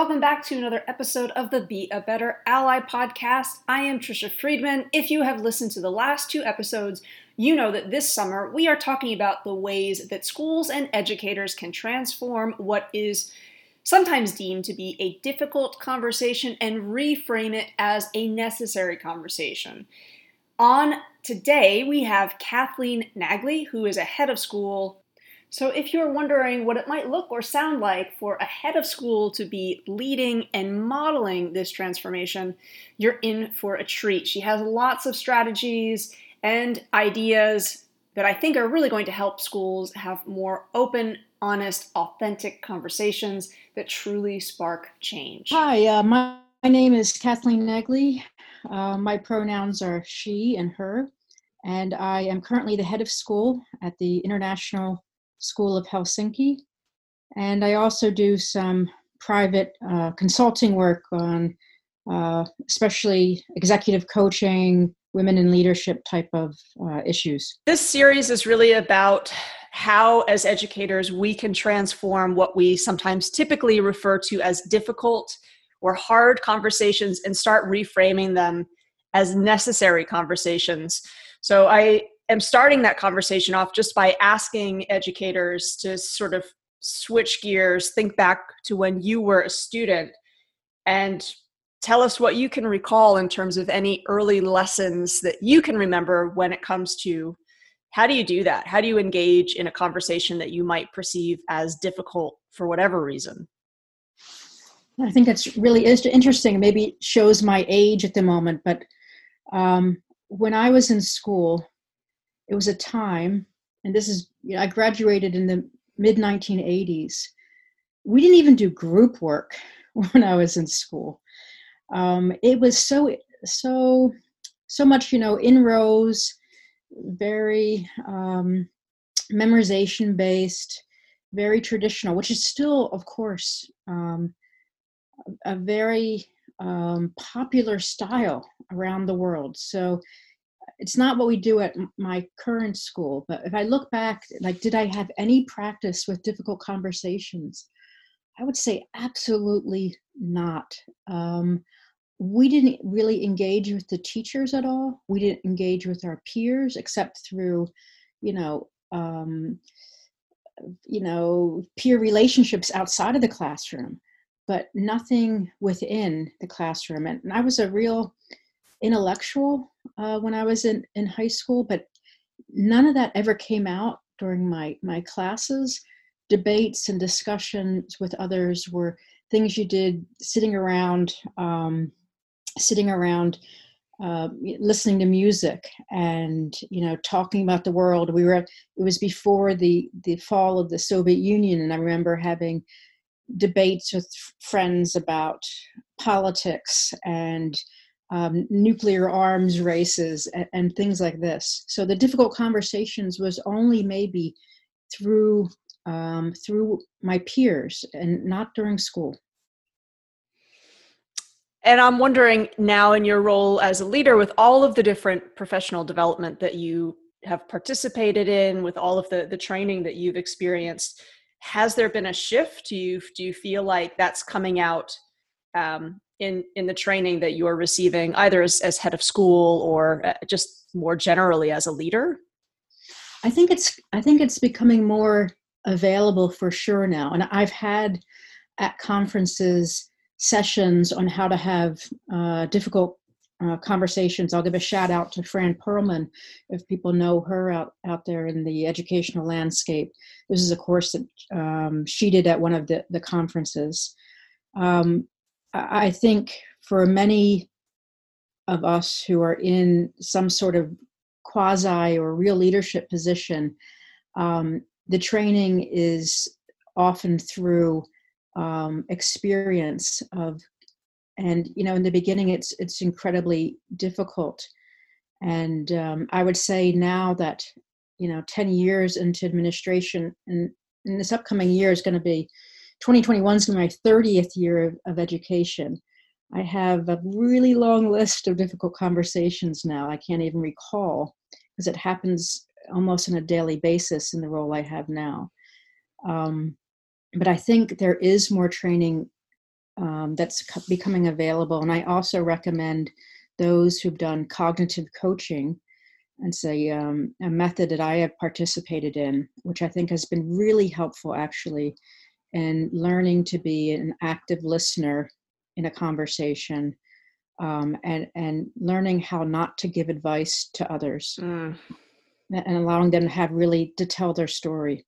Welcome back to another episode of the Be a Better Ally podcast. I am Trisha Friedman. If you have listened to the last two episodes, you know that this summer we are talking about the ways that schools and educators can transform what is sometimes deemed to be a difficult conversation and reframe it as a necessary conversation. On today, we have Kathleen Naglee, who is a head of school so, if you're wondering what it might look or sound like for a head of school to be leading and modeling this transformation, you're in for a treat. She has lots of strategies and ideas that I think are really going to help schools have more open, honest, authentic conversations that truly spark change. Hi, uh, my, my name is Kathleen Naglee. Uh, my pronouns are she and her, and I am currently the head of school at the International School of Helsinki. And I also do some private uh, consulting work on uh, especially executive coaching, women in leadership type of uh, issues. This series is really about how, as educators, we can transform what we sometimes typically refer to as difficult or hard conversations and start reframing them as necessary conversations. So I am starting that conversation off just by asking educators to sort of switch gears, think back to when you were a student, and tell us what you can recall in terms of any early lessons that you can remember when it comes to how do you do that? How do you engage in a conversation that you might perceive as difficult for whatever reason? I think that's really is interesting. Maybe shows my age at the moment, but um, when I was in school, it was a time, and this is, you know, I graduated in the mid 1980s. We didn't even do group work when I was in school. Um, it was so, so, so much, you know, in rows, very um, memorization based, very traditional, which is still, of course, um, a very um, popular style around the world. So it's not what we do at my current school but if i look back like did i have any practice with difficult conversations? I would say absolutely not. Um, we didn't really engage with the teachers at all. We didn't engage with our peers except through you know um, you know peer relationships outside of the classroom but nothing within the classroom. And, and i was a real intellectual uh, when I was in, in high school, but none of that ever came out during my, my classes. Debates and discussions with others were things you did sitting around, um, sitting around, uh, listening to music and you know talking about the world. We were it was before the the fall of the Soviet Union, and I remember having debates with friends about politics and um, nuclear arms races and, and, things like this. So the difficult conversations was only maybe through um, through my peers and not during school. And I'm wondering now, in your role as a leader, with all of the different professional development that you have participated in, with all of the the training that you've experienced, has there been a shift? Do you do you feel like that's coming out um, in in the training that you are receiving either as, as head of school or uh, just more generally as a leader i think it's i think it's becoming more available for sure now and i've had at conferences sessions on how to have uh, difficult uh, conversations. I'll give a shout out to Fran Prolman if people know her out, out there in the educational landscape. This is a course that um, she did at one of the, the conferences. Um, I think for many of us who are in some sort of quasi or real leadership position, um, the training is often through um, experience of, and you know, in the beginning, it's it's incredibly difficult. And um, I would say now that you know, ten years into administration, and, and this upcoming year is going to be 2021 is my 30th year of, of education. I have a really long list of difficult conversations now. I can't even recall because it happens almost on a daily basis in the role I have now. Um, but I think there is more training um, that's becoming available. And I also recommend those who've done cognitive coaching. And say um, a method that I have participated in, which I think has been really helpful actually in learning to be an active listener in a conversation um, and and learning how not to give advice to others mm. and allowing them to have really to tell their story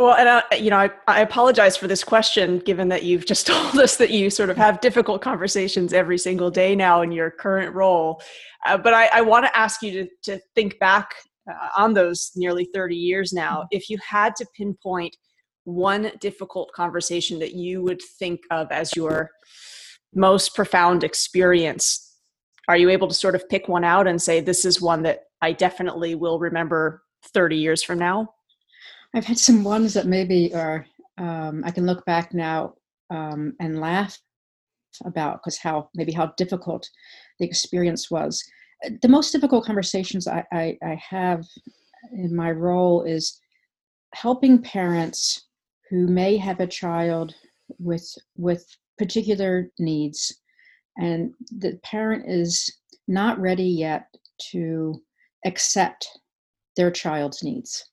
well, and I, you know, I, I, apologize for this question, given that you've just told us that you sort of have difficult conversations every single day now in your current role. Uh, but I, I want to ask you to, to think back uh, on those nearly 30 years now. Mm-hmm. If you had to pinpoint one difficult conversation that you would think of as your most profound experience, are you able to sort of pick one out and say, this is one that I definitely will remember 30 years from now? I've had some ones that maybe are um, I can look back now um, and laugh about because how maybe how difficult the experience was. The most difficult conversations I, I, I have in my role is helping parents who may have a child with with particular needs. And the parent is not ready yet to accept their child's needs.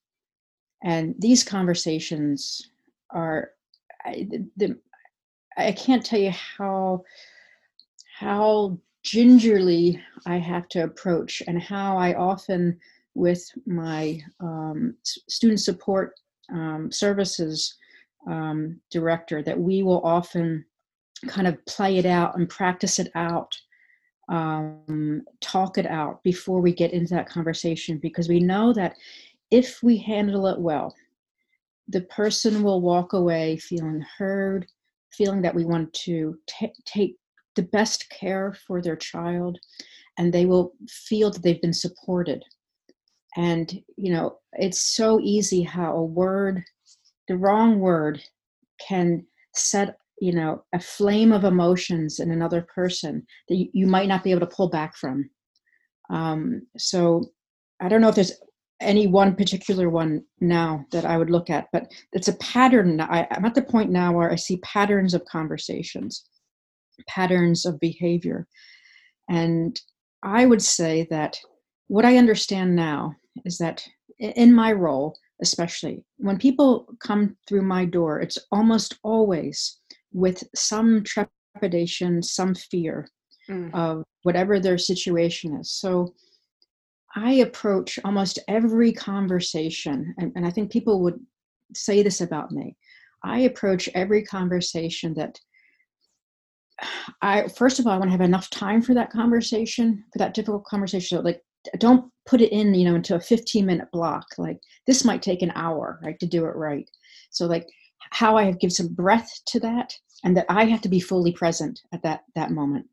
And these conversations are I, the, I can't tell you how how gingerly I have to approach and how I often with my um, student support um, services um, director that we will often kind of play it out and practice it out um, talk it out before we get into that conversation because we know that if we handle it well, the person will walk away feeling heard, feeling that we want to t- take the best care for their child, and they will feel that they've been supported. And, you know, it's so easy how a word, the wrong word, can set, you know, a flame of emotions in another person that you, might not be able to pull back from. Um, so I don't know if there's any one particular one now that I would look at, but it's a pattern. I, I'm at the point now where I see patterns of conversations, patterns of behavior. And I would say that what I understand now is that in my role, especially when people come through my door, it's almost always with some trepidation, some fear mm. of whatever their situation is. So I approach almost every conversation, and, and I think people would say this about me. I approach every conversation that I first of all I want to have enough time for that conversation, for that difficult conversation. So like don't put it in, you know, into a 15 minute block. Like this might take an hour, right, to do it right. So like how I have give some breath to that and that I have to be fully present at that that moment.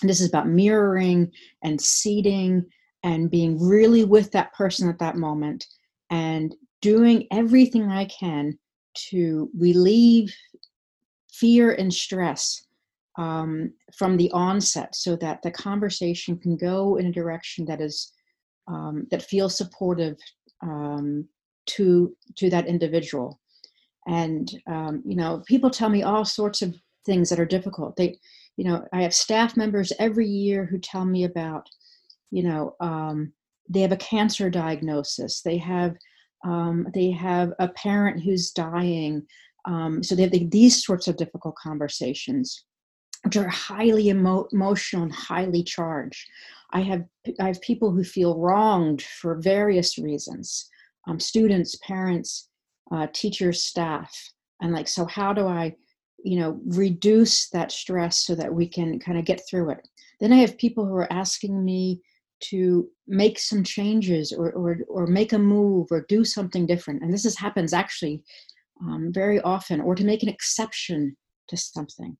And this is about mirroring and seating and being really with that person at that moment and doing everything I can to relieve fear and stress um, from the onset so that the conversation can go in a direction that is um, that feels supportive um, to to that individual. And um, you know people tell me all sorts of things that are difficult. They you know i have staff members every year who tell me about you know um, they have a cancer diagnosis. They have um, they have a parent who's dying. So they have the, these sorts of difficult conversations which are highly emo- emotional and highly charged i have i have people who feel wronged for various reasons um, students parents uh, teachers staff and like so how do i you know reduce that stress so that we can kind of get through it then i have people who are asking me to make some changes or, or, or make a move or do something different. And this is, happens actually um, very often, or to make an exception to something.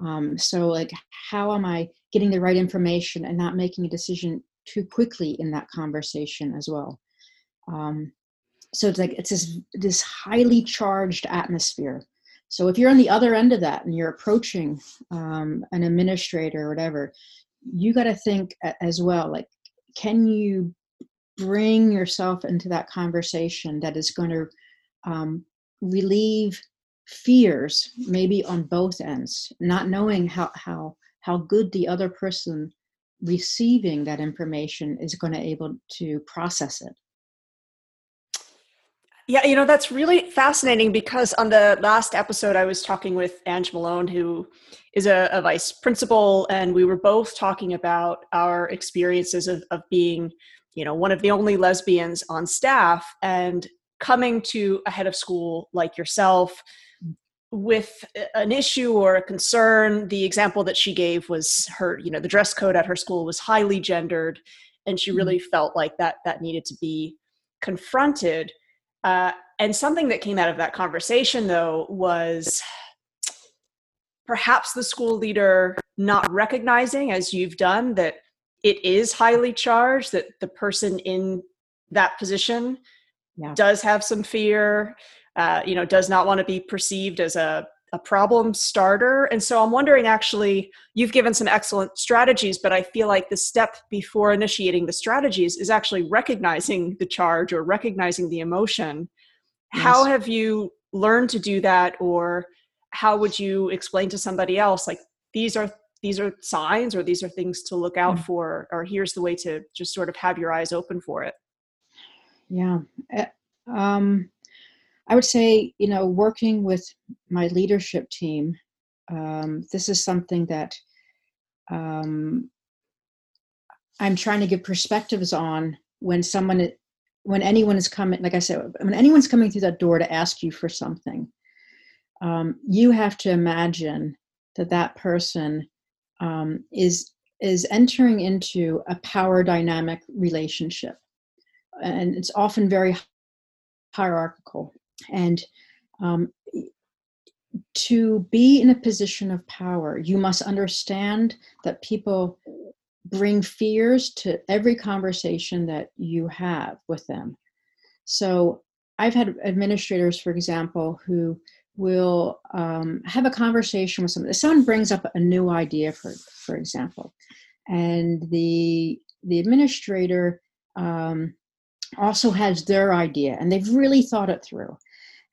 Um, so, like, how am I getting the right information and not making a decision too quickly in that conversation as well? Um, so it's like it's this this highly charged atmosphere. So if you're on the other end of that and you're approaching um, an administrator or whatever, you got to think as well like can you bring yourself into that conversation that is going to um, relieve fears maybe on both ends not knowing how how how good the other person receiving that information is going to able to process it. Yeah, you know, that's really fascinating because on the last episode, I was talking with Ange Malone, who is a, a, vice principal, and we were both talking about our experiences of, of being, you know, one of the only lesbians on staff and coming to a head of school like yourself with an issue or a concern. The example that she gave was her, you know, the dress code at her school was highly gendered, and she really mm-hmm. felt like that that needed to be confronted uh, and something that came out of that conversation, though, was perhaps the school leader not recognizing, as you've done, that it is highly charged, that the person in that position yeah. does have some fear, uh, you know, does not want to be perceived as a a problem starter. And so I'm wondering actually, you've given some excellent strategies, but I feel like the step before initiating the strategies is actually recognizing the charge or recognizing the emotion. Yes. How have you learned to do that or how would you explain to somebody else like these are these are signs or these are things to look out mm-hmm. for or here's the way to just sort of have your eyes open for it yeah eh, um I would say, you know, working with my leadership team, um, this is something that um, I'm trying to give perspectives on when someone, when anyone is coming, like I said, when anyone's coming through that door to ask you for something, um, you have to imagine that that person um, is is entering into a power dynamic relationship, and it's often very hierarchical and um, to be in a position of power, you must understand that people bring fears to every conversation that you have with them. So I've had administrators, for example, who will um, have a conversation with someone. Someone brings up a new idea, for for example, and the the administrator um, also has their idea, and they've really thought it through.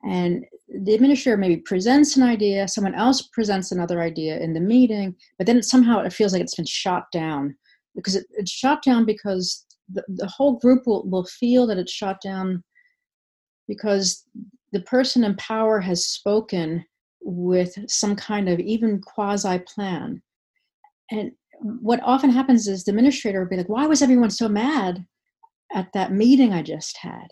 And the administrator maybe presents an idea someone else presents another idea in the meeting but then somehow it feels like it's been shot down because it, it's shot down because the, the whole group will, will feel that it's shot down because the person in power has spoken with some kind of even quasi plan and what often happens is the administrator will be like why was everyone so mad at that meeting i just had.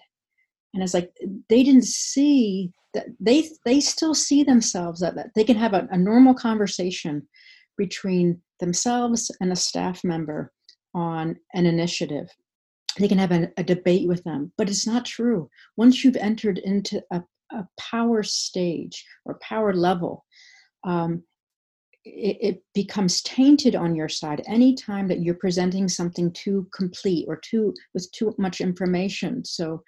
And it's like they didn't see that they they still see themselves that, that. They can have a, a normal conversation between themselves and a staff member on an initiative. They can have a, a, debate with them but it's not true. Once you've entered into a, a power stage or power level um, it, it, becomes tainted on your side anytime that you're presenting something too complete or too with too much information. So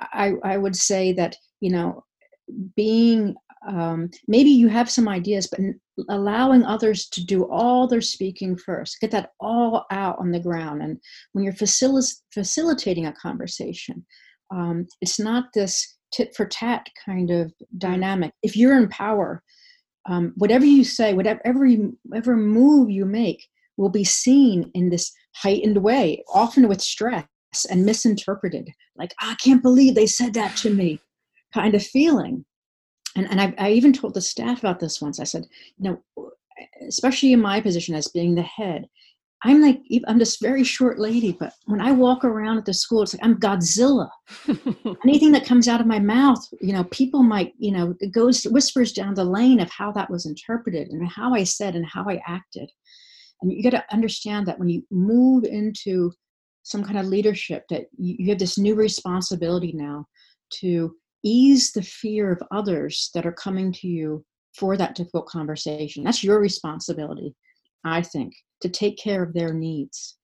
I, I would say that you know being um, maybe you have some ideas but allowing others to do all their speaking first get that all out on the ground. And when you're facil- facilitating a conversation um, it's not this tit for tat kind of dynamic. If you're in power um, whatever you say whatever every move you make will be seen in this heightened way often with stress and misinterpreted. Like i can't believe they said that to me kind of feeling. And, and I, I even told the staff about this once. I said you know especially in my position as being the head i'm like i'm this very short lady but when i walk around at the school it's like i'm godzilla. Anything that comes out of my mouth you know people might you know it goes whispers down the lane of how that was interpreted and how i said and how i acted. And you got to understand that when you move into some kind of leadership that you have this new responsibility now to ease the fear of others that are coming to you for that difficult conversation. That's your responsibility, I think, to take care of their needs.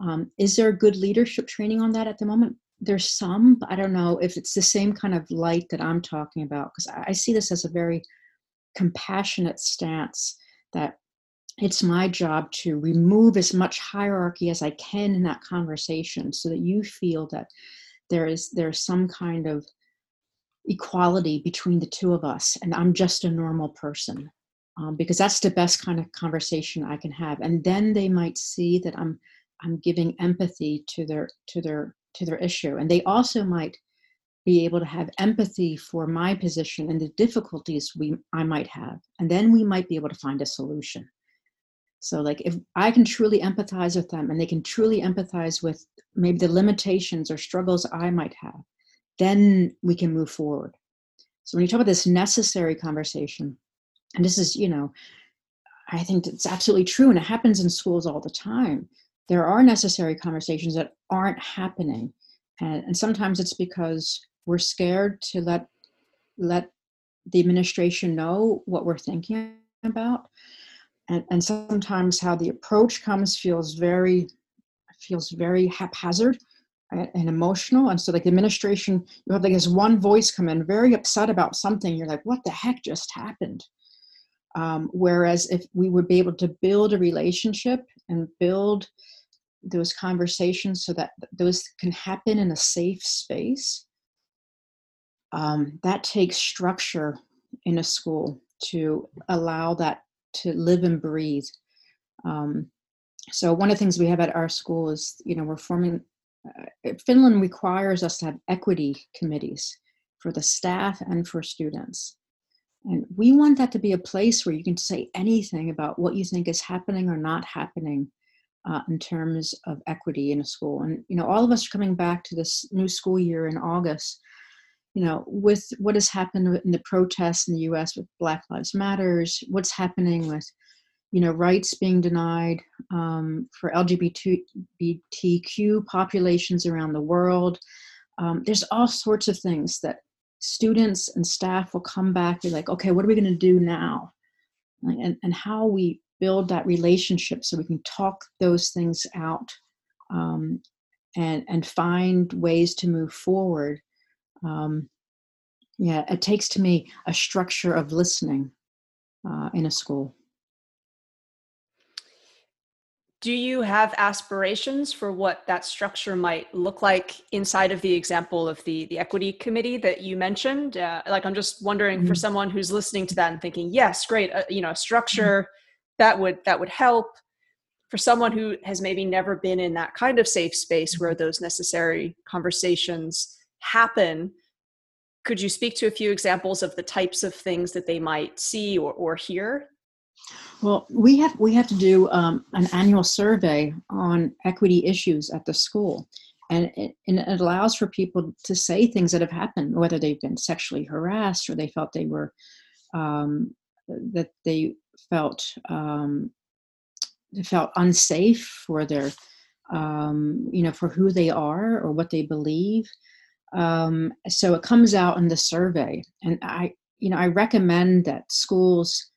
Um, is there good leadership training on that at the moment? There's some, but I don't know if it's the same kind of light that I'm talking about because I see this as a very compassionate stance that it's my job to remove as much hierarchy as I can in that conversation so that you feel that there is there's some kind of equality between the two of us and i'm just a normal person um, because that's the best kind of conversation i can have. And then they might see that i'm i'm giving empathy to their to their to their issue. And they also might be able to have empathy for my position and the difficulties we i might have. And then we might be able to find a solution. So like if i can truly empathize with them and they can truly empathize with maybe the limitations or struggles i might have then we can move forward. So when you talk about this necessary conversation and this is you know i think it's absolutely true and it happens in schools all the time. There are necessary conversations that aren't happening and, and sometimes it's because we're scared to let let the administration know what we're thinking about and, and sometimes how the approach comes feels very feels very haphazard and emotional and so like the administration you have like this one voice come in very upset about something you're like what the heck just happened um, whereas if we would be able to build a relationship and build those conversations so that those can happen in a safe space um, that takes structure in a school to allow that to live and breathe. Um, so one of the things we have at our school is you know we're forming uh, finland requires us to have equity committees for the staff and for students and we want that to be a place where you can say anything about what you think is happening or not happening uh, in terms of equity in a school. And you know, all of us are coming back to this new school year in August. You know, with what has happened in the protests in the U.S. with Black Lives Matters, what's happening with you know rights being denied um, for LGBTQ populations around the world. Um, there's all sorts of things that students and staff will come back be like, okay, what are we going to do now? And, and how we build that relationship so we can talk those things out um, and and find ways to move forward um, yeah it takes to me a structure of listening uh, in a school do you have aspirations for what that structure might look like inside of the example of the the equity committee that you mentioned? Uh, like i'm just wondering mm-hmm. for someone who's listening to that and thinking yes great uh, you know a structure mm-hmm. that would that would help. For someone who has maybe never been in that kind of safe space where those necessary conversations happen could you speak to a few examples of the types of things that they might see or, or hear well we have we have to do um, an annual survey on equity issues at the school. And it, and it allows for people to say things that have happened whether they've been sexually harassed or they felt they were um, that they felt um, felt unsafe for their um, you know for who they are or what they believe. Um, so it comes out in the survey. And i you know i recommend that schools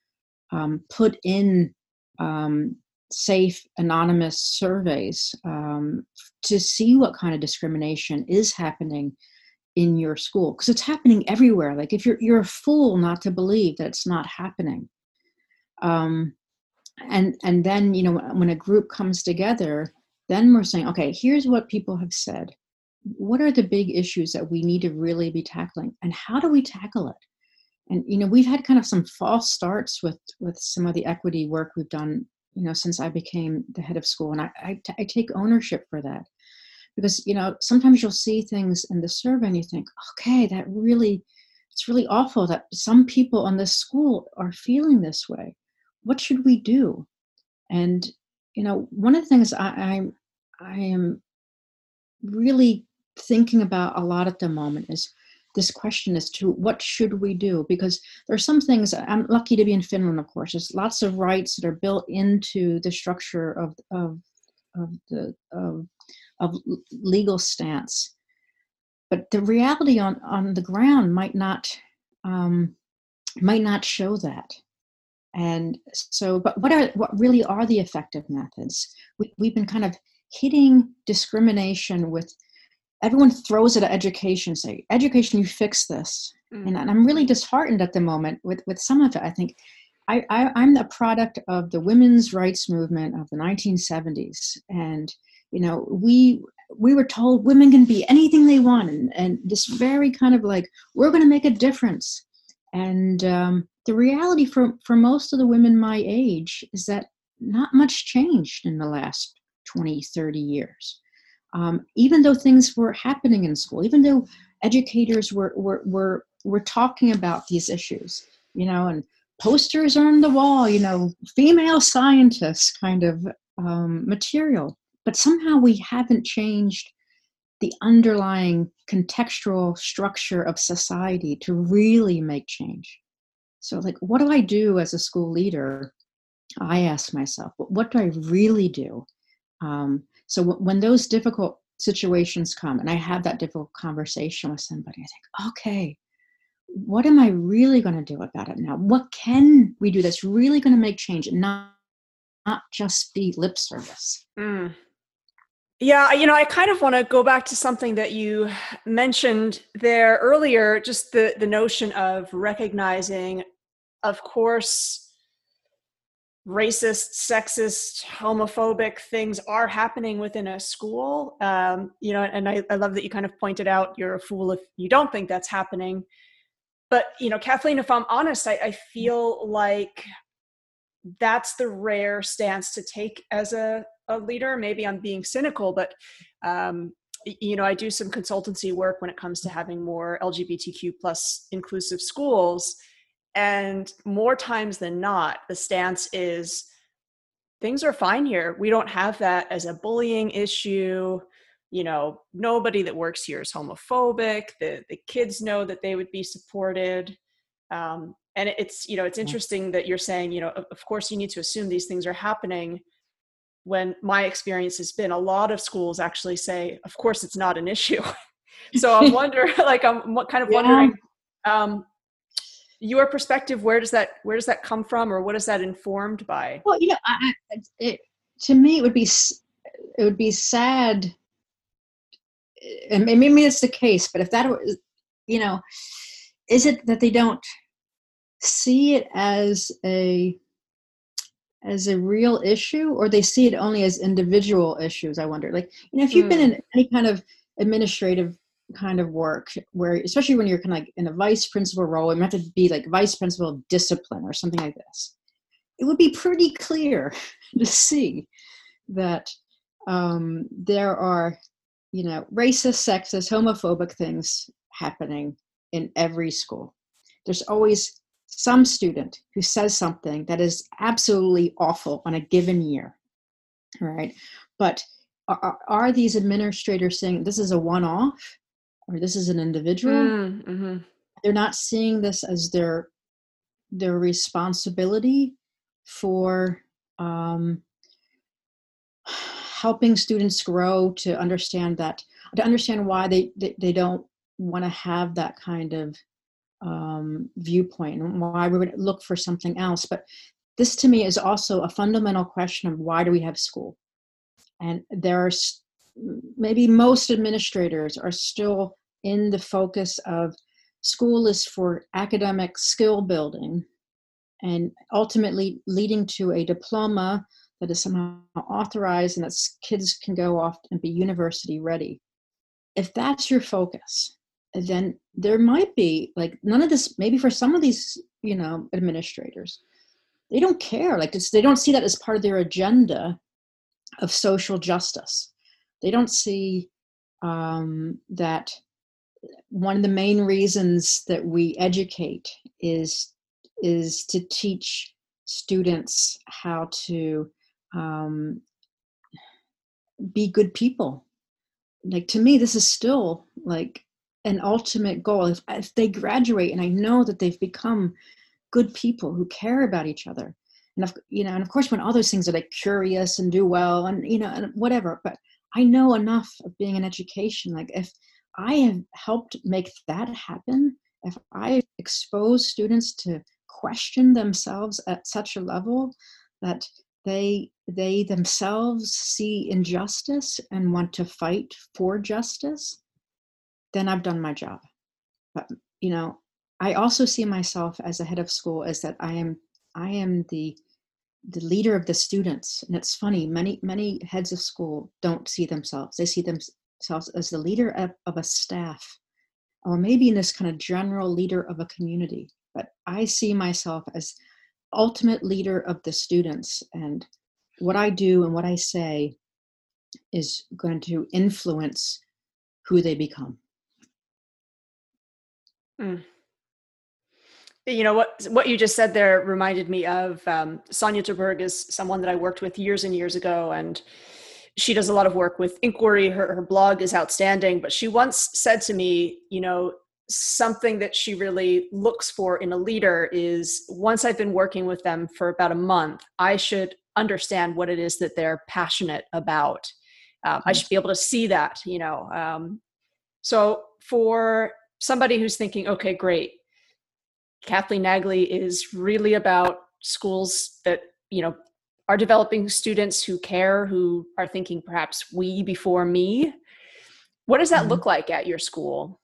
um, put in um, safe anonymous surveys um, to see what kind of discrimination is happening in your school because it's happening everywhere. Like if you're you're a fool not to believe that it's not happening. Um, and and then you know when a group comes together then we're saying okay here's what people have said. What are the big issues that we need to really be tackling and how do we tackle it and you know we've had kind of some false starts with with some of the equity work we've done you know since i became the head of school and I, I, t- I take ownership for that because you know sometimes you'll see things in the survey and you think okay that really it's really awful that some people on this school are feeling this way what should we do? And you know, one of the things I, I, I am really thinking about a lot at the moment is this question as to what should we do? Because there are some things i'm lucky to be in finland of course. There's lots of rights that are built into the structure of of of the of, of legal stance. But the reality on on the ground might not um, might not show that. And so but what are what really are the effective methods? We, we've been kind of hitting discrimination with everyone throws it at education say education you fix this. Mm. and, and, i'm really disheartened at the moment with with some of it i think. I, I i'm the product of the women's rights movement of the 1970s and you know we we were told women can be anything they want and, and this very kind of like we're going to make a difference. And um, the reality for, for most of the women my age is that not much changed in the last 20 30 years um, even though things were happening in school even though educators were, were, were, were talking about these issues you know and posters on the wall you know female scientists kind of um, material but somehow we haven't changed the underlying contextual structure of society to really make change. So like what do i do as a school leader? I ask myself what do i really do? Um, so w- when those difficult situations come and i have that difficult conversation with somebody i think okay what am i really going to do about it now what can we do that's really going to make change and not not just be lip service mm. Yeah, you know, I kind of want to go back to something that you mentioned there earlier, just the the notion of recognizing of course racist, sexist, homophobic things are happening within a school. Um, you know, and I, I love that you kind of pointed out you're a fool if you don't think that's happening. But, you know, Kathleen, if I'm honest, I, I feel like that's the rare stance to take as a a leader. Maybe I'm being cynical, but um, you know, I do some consultancy work when it comes to having more LGBTQ plus inclusive schools, and more times than not, the stance is things are fine here. We don't have that as a bullying issue. You know, nobody that works here is homophobic. The the kids know that they would be supported. Um, and it's you know it's interesting that you're saying you know of, course you need to assume these things are happening when my experience has been a lot of schools actually say of course it's not an issue so i'm wondering like i'm what kind of yeah. wondering um, your perspective where does that where does that come from or what is that informed by well you know I, it, to me it would be it would be sad maybe it's the case but if that was you know is it that they don't see it as a as a real issue or they see it only as individual issues i wonder like you know if you've mm. been in hmm. any kind of administrative kind of work where especially when you're kind of like in a vice principal role it have to be like vice principal of discipline or something like this. It would be pretty clear to see that um, there are you know racist sexist homophobic things happening in every school. There's always some student who says something that is absolutely awful on a given year right? But are, are these administrators saying this is a one-off or this is an individual mm, mm-hmm. they're not seeing this as their their responsibility for um, helping students grow to understand that to understand why they they, they don't want to have that kind of um, viewpoint and why we would look for something else. But this to me is also a fundamental question of why do we have school? And there's maybe most administrators are still in the focus of school is for academic skill building and ultimately leading to a diploma that is somehow authorized and that kids can go off and be university ready. If that's your focus, then there might be like none of this maybe for some of these you know administrators they don't care like they don't see that as part of their agenda of social justice they don't see um, that one of the main reasons that we educate is is to teach students how to um, be good people. Like to me this is still like an ultimate goal. If, if they graduate and i know that they've become good people who care about each other and of, you know and of course when all those things are like curious and do well and you know and whatever but i know enough of being in education. Like if i have helped make that happen if i expose students to question themselves at such a level that they they themselves see injustice and want to fight for justice then I've done my job. But you know, I also see myself as a head of school as that I am I am the the leader of the students. And it's funny, many many heads of school don't see themselves. They see them myself as the leader of, of a staff, or maybe in this kind of general leader of a community. But I see myself as ultimate leader of the students, and what I do and what I say is going to influence who they become. Mm. You know what what you just said there reminded me of um, Sonya terBorg is someone that I worked with years and years ago, and she does a lot of work with inquiry. Her her blog is outstanding, but she once said to me, you know, something that she really looks for in a leader is once I've been working with them for about a month, I should understand what it is that they're passionate about. Um, I should be able to see that, you know. Um, so for somebody who's thinking, okay, great, Kathleen Naglee is really about schools that, you know, are developing students who care, who are thinking perhaps we before me. What does that mm-hmm. look like at your school?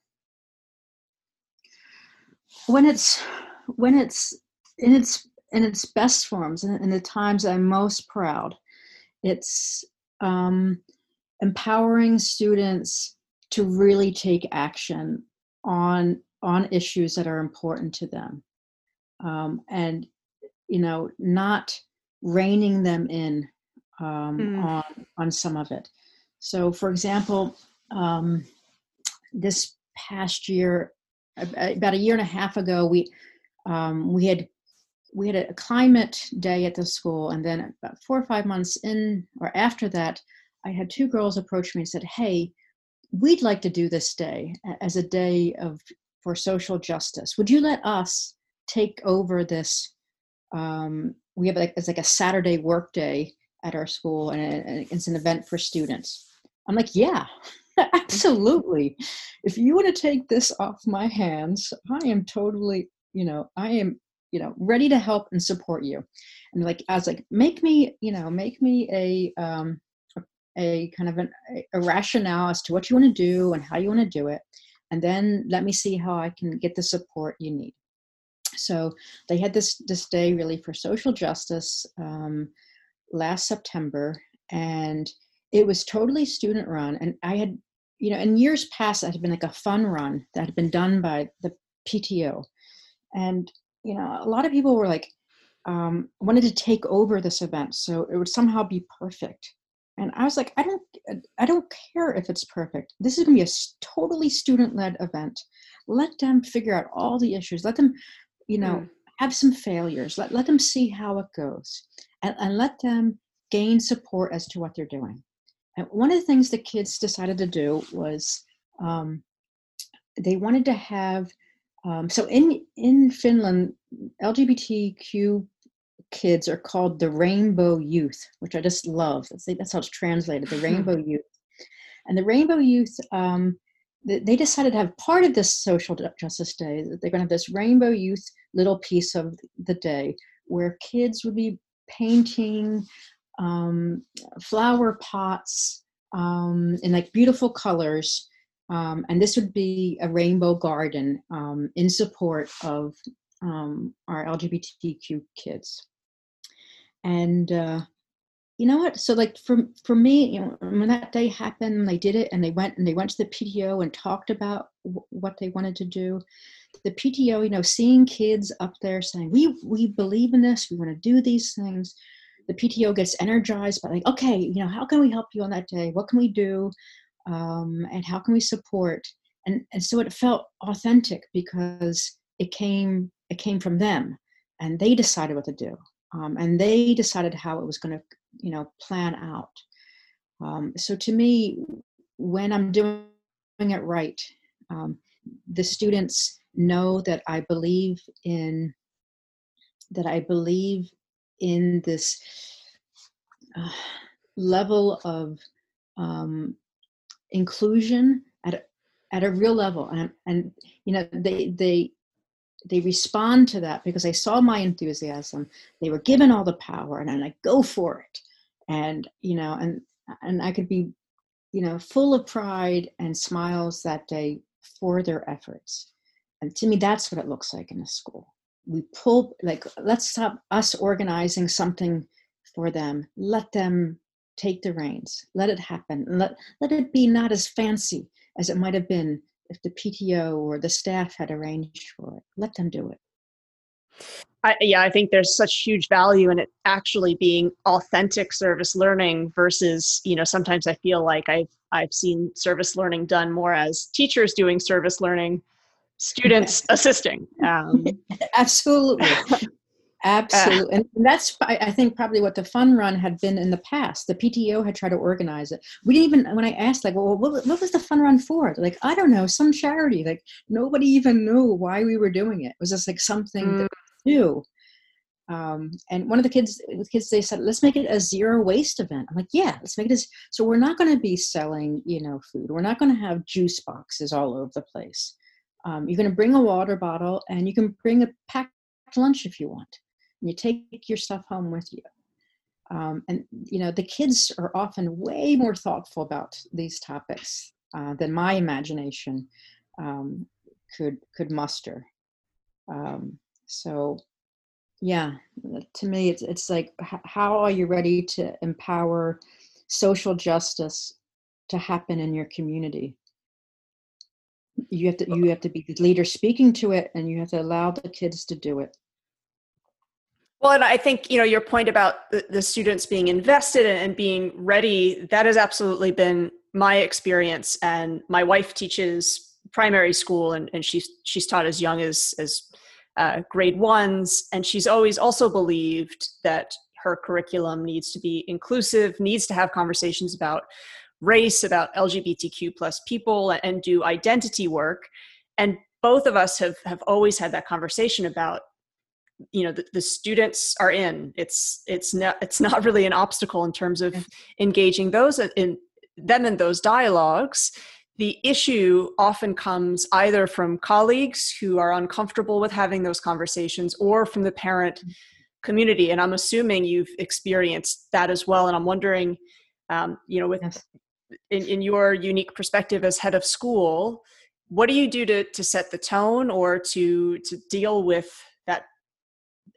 When it's when it's in its in its best forms and in the times I'm most proud, it's um, empowering students to really take action on on issues that are important to them um, and you know not reining them in um, mm. on on some of it so for example um, this past year about a year and a half ago we um, we had we had a climate day at the school and then about four or five months in or after that i had two girls approach me and said hey we'd like to do this day as a day of for social justice. Would you let us take over this? Um, we have like it's like a Saturday work day at our school, and it's an event for students. I'm like, yeah, absolutely. If you want to take this off my hands, I am totally, you know, I am, you know, ready to help and support you. And like, I was like, make me, you know, make me a um, a kind of an, a rationale as to what you want to do and how you want to do it and then let me see how i can get the support you need so they had this this day really for social justice um, last september and it was totally student run and i had you know in years past it had been like a fun run that had been done by the pto and you know a lot of people were like um, wanted to take over this event so it would somehow be perfect. And i was like i don't i don't care if it's perfect. This is going to be a totally student-led event. Let them figure out all the issues. Let them you know mm. have some failures let, let them see how it goes and, and let them gain support as to what they're doing and one of the things the kids decided to do was um, they wanted to have um, so in in finland lgbtq kids are called the Rainbow Youth, which I just love. That's, that's how it's translated, the Rainbow Youth. And the Rainbow Youth, um, they decided to have part of this social justice day. that They're going to have this Rainbow Youth little piece of the day where kids would be painting um, flower pots um, in like beautiful colors. Um, and this would be a rainbow garden um, in support of um, our LGBTQ kids and uh, you know what so like for for me you know when that day happened they did it and they went and they went to the pto and talked about w- what they wanted to do the pto you know seeing kids up there saying we we believe in this we want to do these things. The pto gets energized by like okay you know how can we help you on that day? What can we do? Um, and how can we support? And and so it felt authentic because it came it came from them and they decided what to do. Um, and they decided how it was going to you know plan out. Um, so to me when i'm doing it right um, the students know that i believe in that i believe in this uh, level of um, inclusion at a, at a real level and, and you know they they they respond to that because they saw my enthusiasm they were given all the power and, i go for it. And you know and and i could be you know full of pride and smiles that day for their efforts and to me that's what it looks like in a school. We pull like let's stop us organizing something for them. Let them take the reins. Let it happen. Let let it be not as fancy as it might have been if the pto or the staff had arranged for it. Let them do it. I, yeah, I think there's such huge value in it actually being authentic service learning versus, you know, sometimes I feel like I've I've seen service learning done more as teachers doing service learning, students assisting. Um, Absolutely. Absolutely. and that's, I think, probably what the fun run had been in the past. The PTO had tried to organize it. We didn't even, when I asked, like, well, what, what was the fun run for? They're like, I don't know, some charity. Like, nobody even knew why we were doing it. It was just like something mm. that new. Um, and one of the kids, the kids, they said, let's make it a zero waste event. I'm like, yeah, let's make it as, so we're not going to be selling, you know, food. We're not going to have juice boxes all over the place. Um, you're going to bring a water bottle and you can bring a packed lunch if you want and you take your stuff home with you. Um, and you know the kids are often way more thoughtful about these topics uh, than my imagination um, could could muster. Um, so, yeah, to me, it's it's like how are you ready to empower social justice to happen in your community? You have to you have to be the leader speaking to it, and you have to allow the kids to do it. Well, and I think you know your point about the, the students being invested and being ready. That has absolutely been my experience. And my wife teaches primary school, and, and she's she's taught as young as as uh, grade ones, and she's always also believed that her curriculum needs to be inclusive, needs to have conversations about race, about LGBTQ plus people, and do identity work. And both of us have have always had that conversation about you know the, the, students are in it's it's not it's not really an obstacle in terms of engaging those in them in those dialogues the issue often comes either from colleagues who are uncomfortable with having those conversations or from the parent mm-hmm. community and i'm assuming you've experienced that as well and i'm wondering um, you know with yes. In, in your unique perspective as head of school what do you do to, to set the tone or to to deal with that?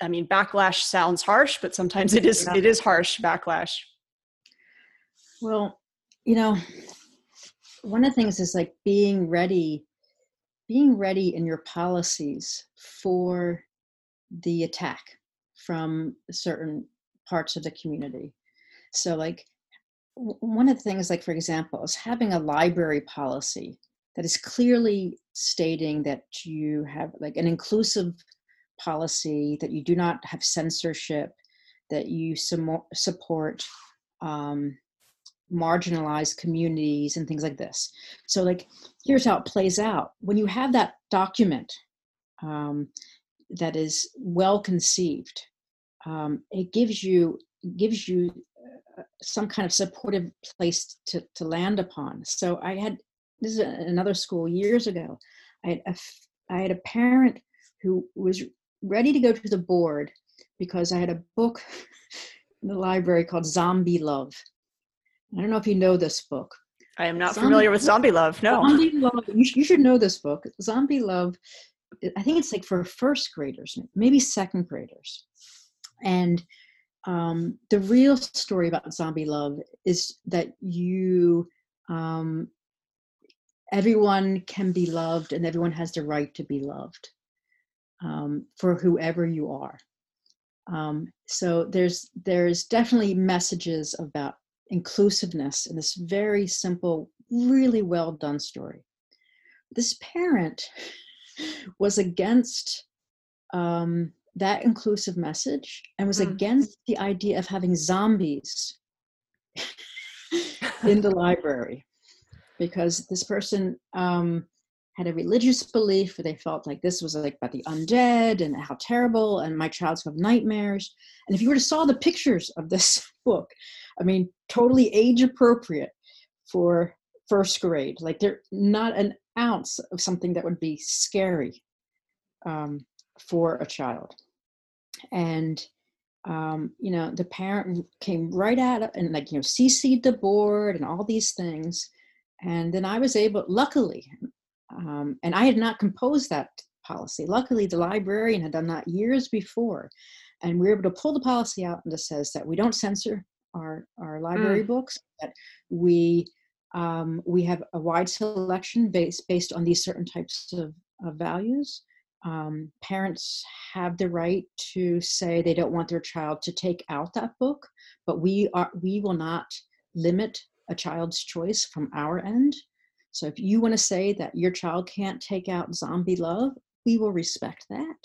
I mean, backlash sounds harsh, but sometimes it is it is harsh backlash. Well, you know, one of the things is like being ready, being ready in your policies for the attack from certain parts of the community. So, like, one of the things, like for example, is having a library policy that is clearly stating that you have like an inclusive policy, that you do not have censorship, that you support um, marginalized communities and things like this. So, like, here's how it plays out. When you have that document um, that is well conceived, um, it gives you gives you some kind of supportive place to, to land upon. So I had this is another school years ago. I had a, I had a parent who was ready to go to the board because I had a book in the library called Zombie Love. I don't know if you know this book. I am not zombie, familiar with Zombie Love. No. Zombie Love. You, you should know this book. Zombie Love. I think it's like for first graders, maybe second graders. And um, the real story about zombie love is that you, um, everyone can be loved and everyone has the right to be loved um, for whoever you are. Um, so there's there's definitely messages about inclusiveness in this very simple, really well done story. This parent was against um, that inclusive message and was mm. against the idea of having zombies in the library because this person um, had a religious belief where they felt like this was like about the undead and how terrible and my child's have nightmares. And if you were to saw the pictures of this book i mean totally age appropriate for first grade. Like they're not an ounce of something that would be scary. Um, for a child and um, you know the parent came right at it and like you know cc'd the board and all these things and then i was able luckily um, and I had not composed that policy. Luckily, the librarian had done that years before. And we were able to pull the policy out and it says that we don't censor our our library mm. books that we um, we have a wide selection based based on these certain types of, of values um, parents have the right to say they don't want their child to take out that book but we are we will not limit a child's choice from our end. So if you want to say that your child can't take out zombie love we will respect that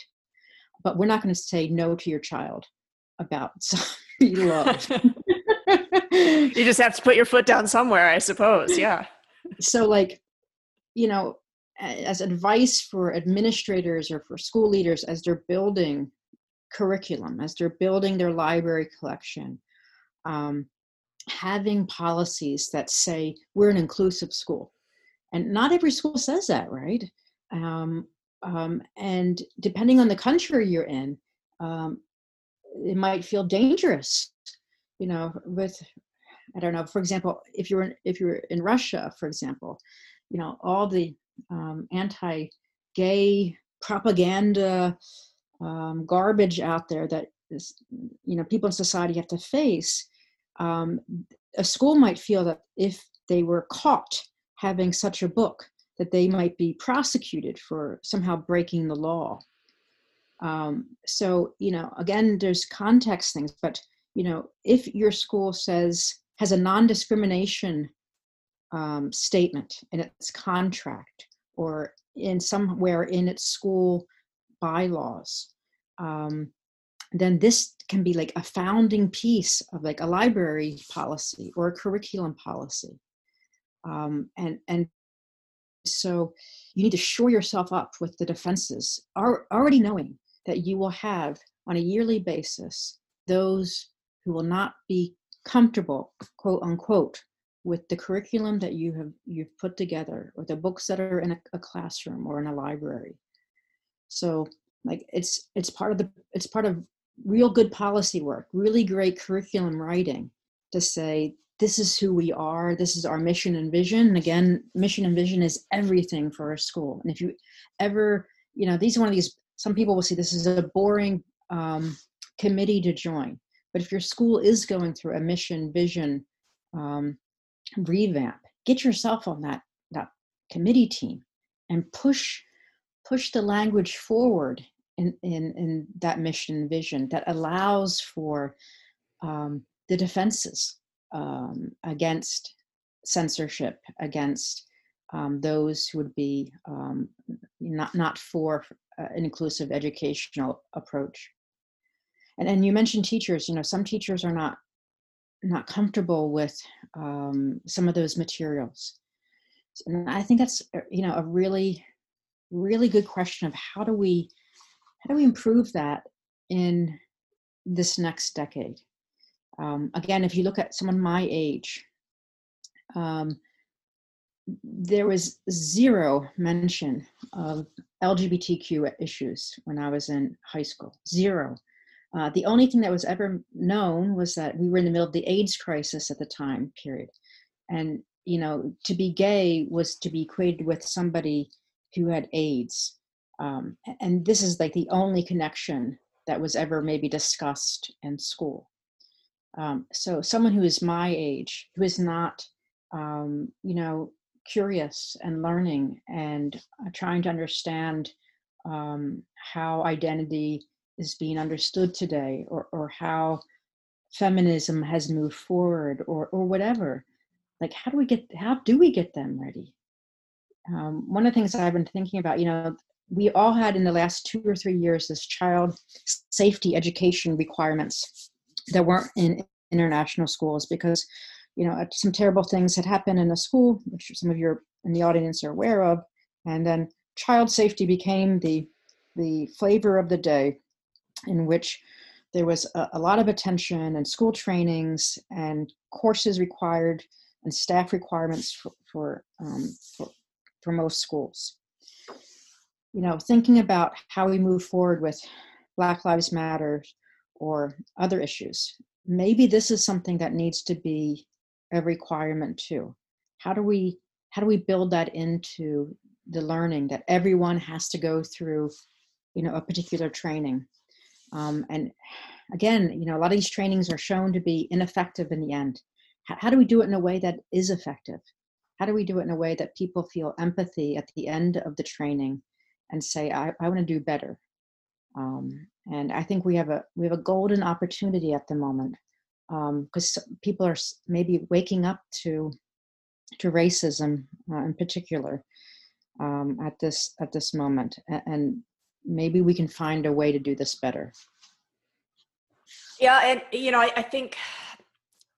but we're not going to say no to your child about zombie love. You just have to put your foot down somewhere i suppose yeah. So like you know as advice for administrators or for school leaders as they're building curriculum, as they're building their library collection, um, having policies that say we're an inclusive school. And not every school says that, right? Um, um, and depending on the country you're in, um, it might feel dangerous. You know, with I don't know. For example, if you're in, if you're in Russia, for example, you know all the um, anti-gay propaganda um, garbage out there that is, you know people in society have to face um, a school might feel that if they were caught having such a book that they might be prosecuted for somehow breaking the law. Um, so you know again there's context things but you know if your school says has a non-discrimination um, statement in its contract or in somewhere in its school bylaws, um, then this can be like a founding piece of like a library policy or a curriculum policy. Um, and and so you need to shore yourself up with the defenses, already knowing that you will have on a yearly basis those who will not be comfortable, quote unquote, with the curriculum that you have you've put together or the books that are in a, a classroom or in a library. So like it's it's part of the it's part of real good policy work, really great curriculum writing to say this is who we are. This is our mission and vision. And again mission and vision is everything for a school. And if you ever you know these are one of these some people will say this is a boring um, committee to join. But if your school is going through a mission vision um, revamp, get yourself on that, that committee team and push push the language forward in, in, in that mission vision that allows for um, the defenses um, against censorship, against um, those who would be um, not, not for uh, an inclusive educational approach. And and you mentioned teachers you know some teachers are not not comfortable with um, some of those materials. And i think that's uh, you know a really really good question of how do we how do we improve that in this next decade? Um, again if you look at someone my age um, there was zero mention of lgbtq issues when i was in high school zero uh, the only thing that was ever known was that we were in the middle of the AIDS crisis at the time period, and you know, to be gay was to be equated with somebody who had AIDS, um, and this is like the only connection that was ever maybe discussed in school. Um, so, someone who is my age, who is not, um, you know, curious and learning and uh, trying to understand um, how identity is being understood today or, or how feminism has moved forward or, or whatever like how do we get how do we get them ready? Um, one of the things i've been thinking about you know we all had in the last two or three years this child safety education requirements that weren't in international schools because you know some terrible things had happened in a school which some of you in the audience are aware of and then child safety became the the flavor of the day in which there was a, a, lot of attention and school trainings and courses required and staff requirements for for, um, for, for most schools. You know, thinking about how we move forward with Black Lives Matter or other issues, maybe this is something that needs to be a requirement too. How do we how do we build that into the learning that everyone has to go through, you know, a particular training? Um, and again, you know, a lot of these trainings are shown to be ineffective in the end. How, how do we do it in a way that is effective? How do we do it in a way that people feel empathy at the end of the training and say, I, I want to do better? Um, and I think we have a we have a golden opportunity at the moment because um, people are maybe waking up to to racism uh, in particular um, at this at this moment, and maybe we can find a way to do this better. Yeah, and you know, I, I think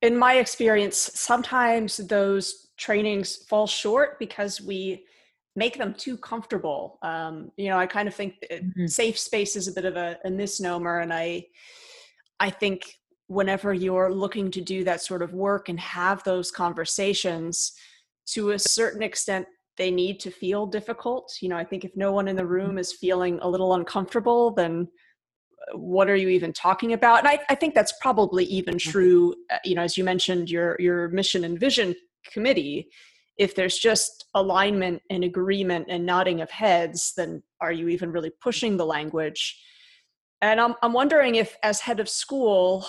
in my experience, sometimes those trainings fall short because we make them too comfortable. Um, you know, I kind of think mm-hmm. safe space is a bit of a, a, misnomer, and I, I think whenever you're looking to do that sort of work and have those conversations, to a certain extent, they need to feel difficult. You know, I think if no one in the room mm-hmm. is feeling a little uncomfortable, then what are you even talking about? And I, I think that's probably even mm-hmm. true. Uh, you know, as you mentioned, your your mission and vision committee. If there's just alignment and agreement and nodding of heads, then are you even really pushing the language? And I'm I'm wondering if, as head of school,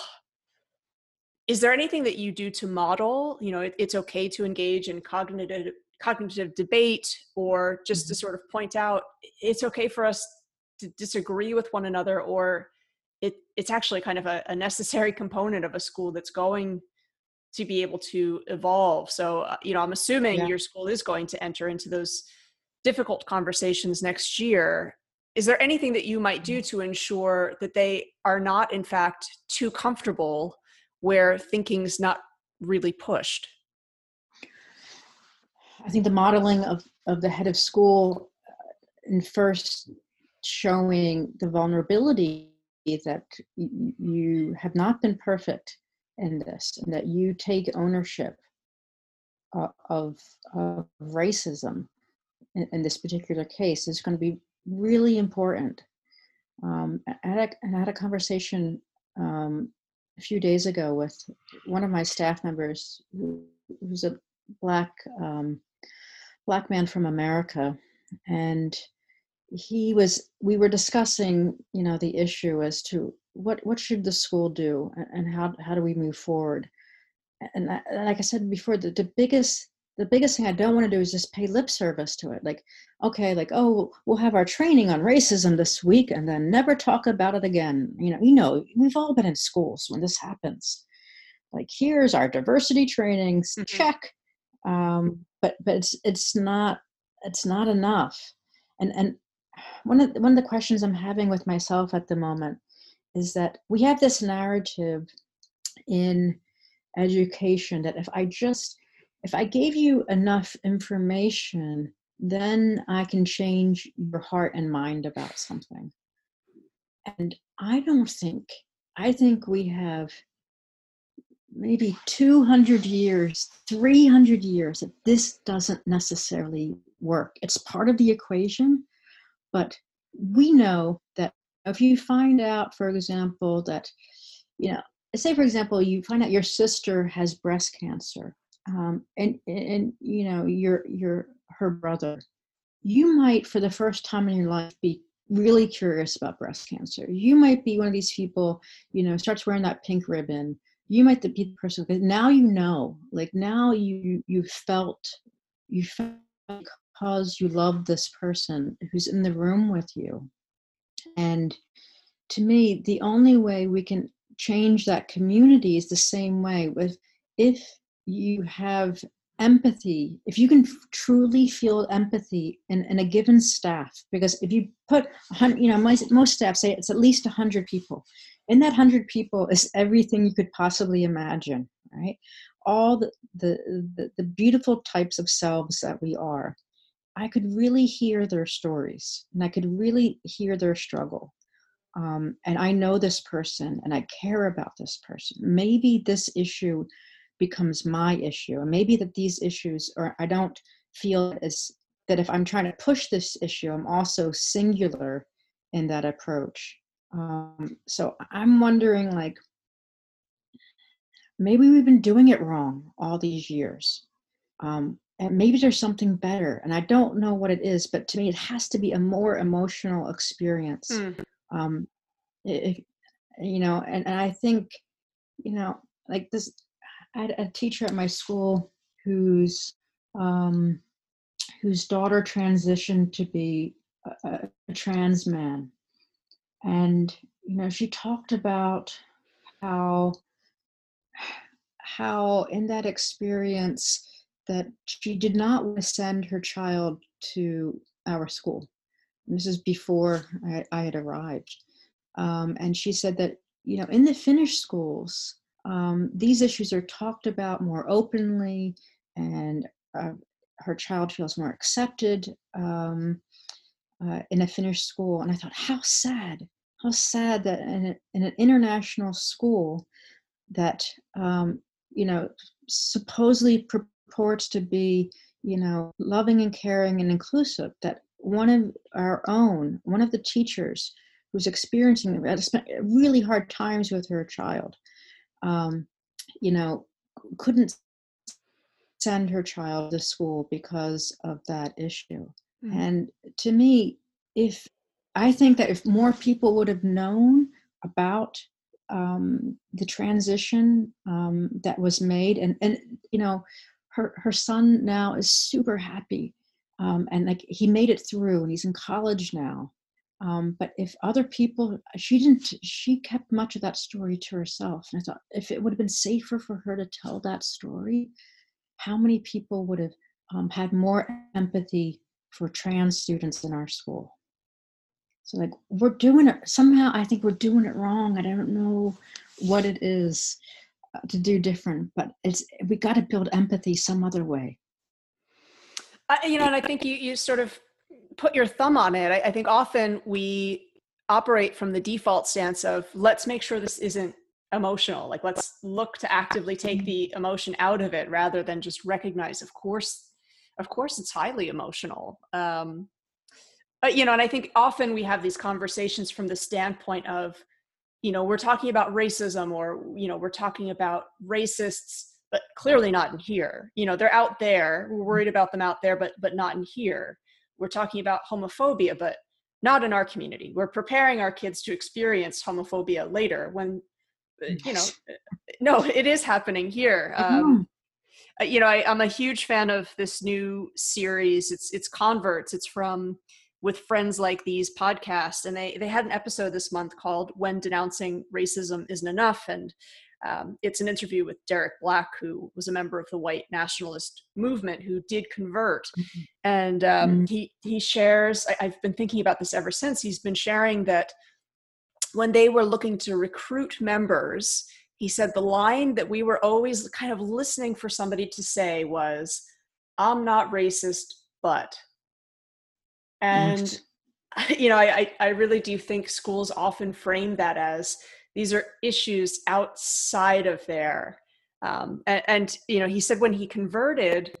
is there anything that you do to model? You know, it, it's okay to engage in cognitive cognitive debate, or just to mm-hmm. sort of point out it's okay for us to disagree with one another or it, it's actually kind of a, a, necessary component of a school that's going to be able to evolve so uh, you know i'm assuming yeah. your school is going to enter into those difficult conversations next year is there anything that you might do mm-hmm. to ensure that they are not in fact too comfortable where thinking's not really pushed i think the modeling of of the head of school and first showing the vulnerability that you have not been perfect in this and that you take ownership uh, of, of racism in, in, this particular case is going to be really important. Um, I, had a, I had a conversation um, a few days ago with one of my staff members who, who's a black um, black man from America, and he was we were discussing you know the issue as to what what should the school do and how how do we move forward? And, like i said before the, the biggest the biggest thing i don't want to do is just pay lip service to it. Like okay like oh we'll have our training on racism this week and then never talk about it again. You know you know we've all been in schools when this happens. Like here's our diversity trainings. Mm-hmm. check um, but but it's it's not it's not enough and and one of the, one of the questions I'm having with myself at the moment is that we have this narrative in education that if I just if I gave you enough information, then I can change your heart and mind about something. And I don't think, I think we have maybe 200 years, 300 years that this doesn't necessarily work. It's part of the equation, but we know that if you find out, for example, that, you know, say for example, you find out your sister has breast cancer, um, and and you know you're you're her brother, you might for the first time in your life be really curious about breast cancer. You might be one of these people, you know, starts wearing that pink ribbon. You might be the person because now you know, like now you you felt you felt because you love this person who's in the room with you. And to me, the only way we can change that community is the same way with if you have empathy if you can truly feel empathy in, in a given staff because if you put you know most, most staff say it's at least 100 people in that 100 people is everything you could possibly imagine right all the, the the, the beautiful types of selves that we are I could really hear their stories and I could really hear their struggle. Um, and I know this person and I care about this person. Maybe this issue becomes my issue, and maybe that these issues or I don't feel as that if I'm trying to push this issue, I'm also singular in that approach. Um, so I'm wondering, like, maybe we've been doing it wrong all these years. Um, and maybe there's something better and i don't know what it is but to me it has to be a more emotional experience mm. um, if, you know and, and i think you know like this i had a teacher at my school whose um whose daughter transitioned to be a, a trans man and you know she talked about how how in that experience that she did not send her child to our school this is before I, I had arrived. Um, and she said that, you know, in the Finnish schools, um, these issues are talked about more openly, and uh, her child feels more accepted um, uh, in a Finnish school. And I thought, how sad, how sad that in, a, in an international school that, um, you know, supposedly purports to be, you know, loving and caring and inclusive, that one of our own, one of the teachers who's experiencing really hard times with her child, um, you know, couldn't send her child to school because of that issue. Mm-hmm. And to me, if I think that if more people would have known about um, the transition um, that was made, and and you know, her her son now is super happy um, and like he made it through and he's in college now um, but if other people she didn't she kept much of that story to herself and i thought if it would have been safer for her to tell that story how many people would have um, had more empathy for trans students in our school so like we're doing it somehow i think we're doing it wrong i don't know what it is uh, to do different but it's we got to build empathy some other way I, you know, and I think you you sort of put your thumb on it. I, I think often we operate from the default stance of let's make sure this isn't emotional. Like let's look to actively take the emotion out of it rather than just recognize. Of course, of course, it's highly emotional. Um, but you know, and I think often we have these conversations from the standpoint of, you know, we're talking about racism or you know, we're talking about racists but clearly not in here. You know, they're out there. We're worried about them out there, but but not in here. We're talking about homophobia, but not in our community. We're preparing our kids to experience homophobia later when uh, you know no it is happening here um, uh, you know I, i'm a huge fan of this new series it's it's converts it's from with friends like these podcast, and they they had an episode this month called when denouncing racism isn't enough and um, it's an interview with Derek Black, who was a member of the white nationalist movement, who did convert, mm-hmm. and um, mm-hmm. he he shares. I, I've been thinking about this ever since. He's been sharing that when they were looking to recruit members, he said the line that we were always kind of listening for somebody to say was, "I'm not racist, but," and. You know, I, I really do think schools often frame that as these are issues outside of there um, and, and, you know he said when he converted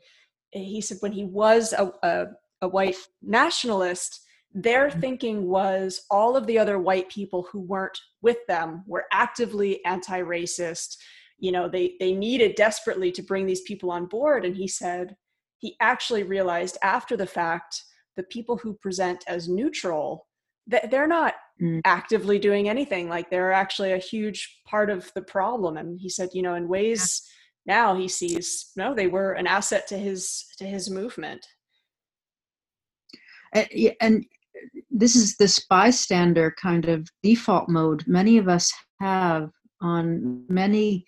he said when he was a, a, a white nationalist their mm-hmm. thinking was all of the other white people who weren't with them were actively anti-racist you know they they needed desperately to bring these people on board and he said he actually realized after the fact the people who present as neutral that they're not mm. actively doing anything like they're actually a huge part of the problem and he said you know in ways yeah. now he sees no they were an asset to his to his movement and this is this bystander kind of default mode many of us have on many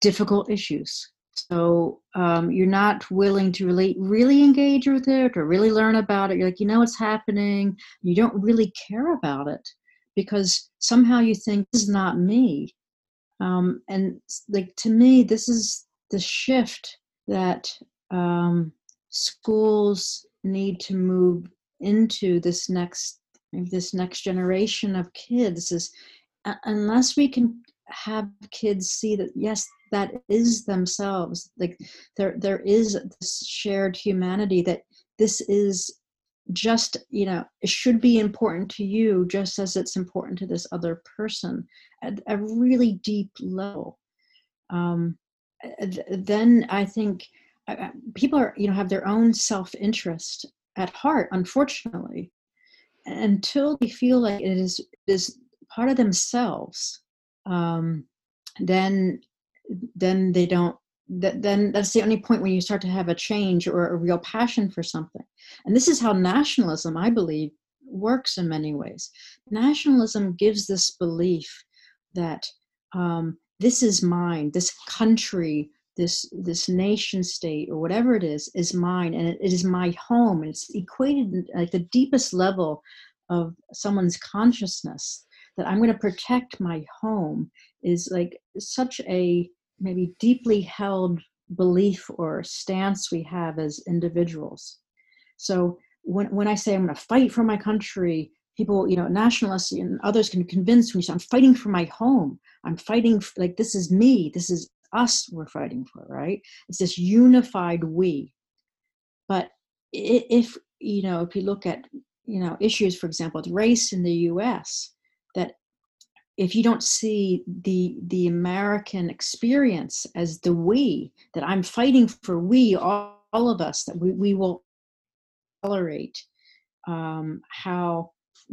difficult issues. So um, you're not willing to really really engage with it or really learn about it. You're like you know what's happening? You don't really care about it because somehow you think this is not me. Um, and like to me this is the shift that um, schools need to move into this next this next generation of kids is uh, unless we can have kids see that yes that is themselves like there there is this shared humanity that this is just you know it should be important to you just as it's important to this other person at a really deep level. Um, then i think uh, people are you know have their own self-interest at heart unfortunately until they feel like it is is part of themselves, um, then then they don't that then that's the only point when you start to have a change or a real passion for something. And this is how nationalism i believe works in many ways. Nationalism gives this belief that um, this is mine this country this this nation state or whatever it is is mine and it, it is my home it's equated like the deepest level of someone's consciousness that i'm going to protect my home is like such a maybe deeply held belief or stance we have as individuals. So when, when I say I'm going to fight for my country, people, you know, nationalists and others can convince me, so I'm fighting for my home. I'm fighting, for, like, this is me. This is us we're fighting for, right? It's this unified we. But if, you know, if you look at, you know, issues, for example, with race in the US, that if you don't see the the american experience as the we that i'm fighting for we all, all of us that we, we will tolerate um, how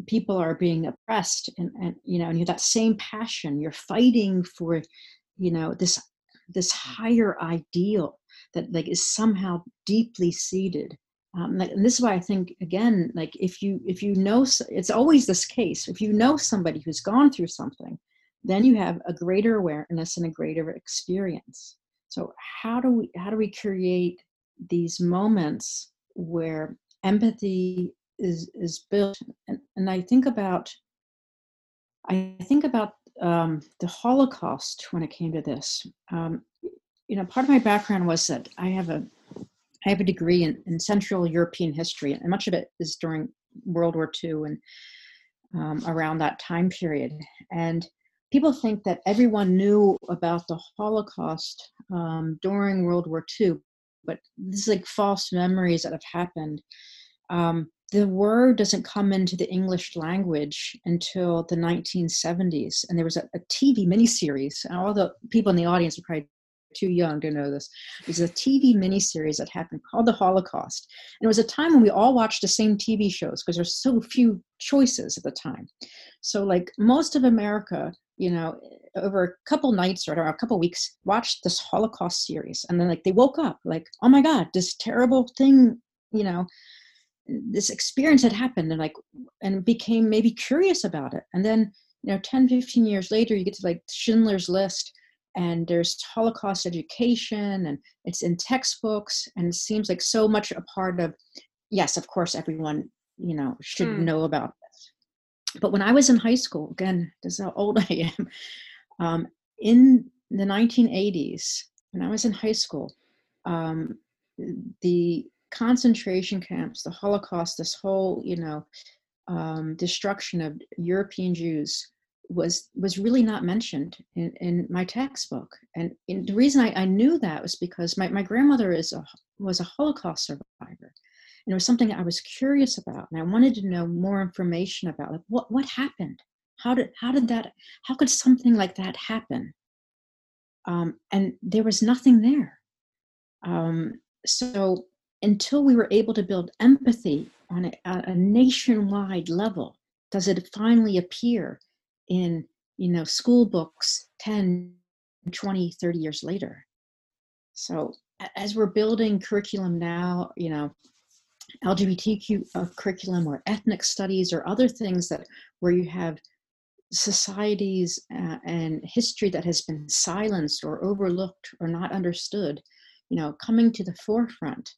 people are being oppressed and, and you know and you have that same passion you're fighting for you know this this higher ideal that like is somehow deeply seated um, and this is why i think again like if you if you know it's always this case if you know somebody who's gone through something then you have a greater awareness and a greater experience. So how do we how do we create these moments where empathy is is built? And, and i think about i think about um, the holocaust when it came to this um, you know part of my background was that i have a I have a degree in, in Central European history, and much of it is during World War II and um, around that time period. And people think that everyone knew about the Holocaust um, during World War II, but this is like false memories that have happened. Um, the word doesn't come into the English language until the 1970s, and there was a, a TV miniseries. And all the people in the audience are probably too young to know this. Was a TV miniseries that happened called The Holocaust. And it was a time when we all watched the same TV shows because there's so few choices at the time. So, like most of America, you know, over a couple nights or a couple weeks, watched this Holocaust series. And then, like, they woke up, like, oh my God, this terrible thing, you know, this experience had happened and like and became maybe curious about it and then you know 10 15 years later you get to like schindler's list and there's Holocaust education and it's in textbooks and it seems like so much a part of yes, of course everyone, you know, should mm. know about this. But when I was in high school, again, this is how old I am, um, in the 1980s, when I was in high school, um, the concentration camps, the Holocaust, this whole, you know, um, destruction of European Jews was was really not mentioned in, in my textbook. And in, the reason I, I, knew that was because my, my grandmother is a, was a holocaust survivor. And it was something i was curious about and i wanted to know more information about like what what happened? How did how did that how could something like that happen? Um, and there was nothing there. Um, so until we were able to build empathy on a, a nationwide level does it finally appear in you know school books 10 20 30 years later? So as we're building curriculum now you know lgbtq uh, curriculum or ethnic studies or other things that where you have societies uh, and history that has been silenced or overlooked or not understood you know coming to the forefront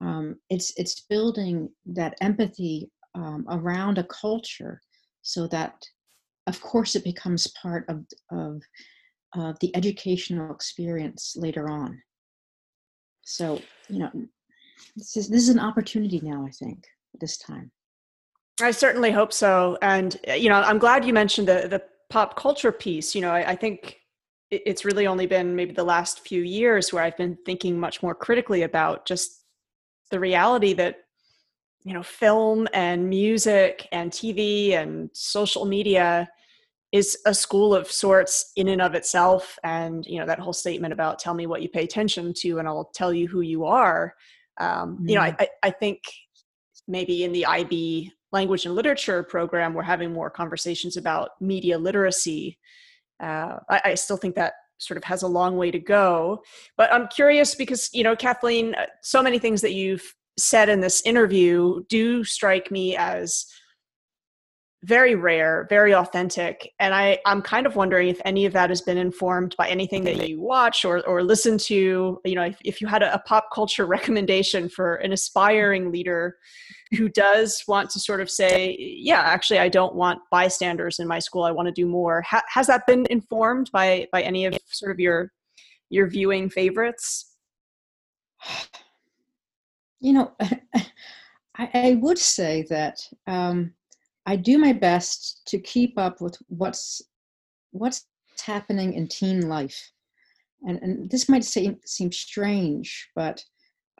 um, it's it's building that empathy um, around a culture so that of course it becomes part of, of, of the educational experience later on. So, you know, this is, this is an opportunity now, I think, this time. I certainly hope so. And, uh, you know, I'm glad you mentioned the, the pop culture piece. You know, I, I think it's really only been maybe the last few years where I've been thinking much more critically about just the reality that you know film and music and tv and social media is a school of sorts in and of itself and you know that whole statement about tell me what you pay attention to and i'll tell you who you are um, mm. you know I, mm-hmm. I think maybe in the ib language and literature program, we're having more conversations about media literacy. Uh, I, I, still think that sort of has a long way to go. But I'm curious because, you know, Kathleen, uh, so many things that you've said in this interview do strike me as very rare, very authentic. And I, I'm kind of wondering if any of that has been informed by anything that you watch or, or listen to. You know, if, if you had a, a pop culture recommendation for an aspiring leader who does want to sort of say, yeah, actually, I don't want bystanders in my school. I want to do more. Ha- has that been informed by by any of sort of your your viewing favorites? You know, I, I would say that. Um, I do my best to keep up with what's what's happening in teen life. And, and this might seem seem strange, but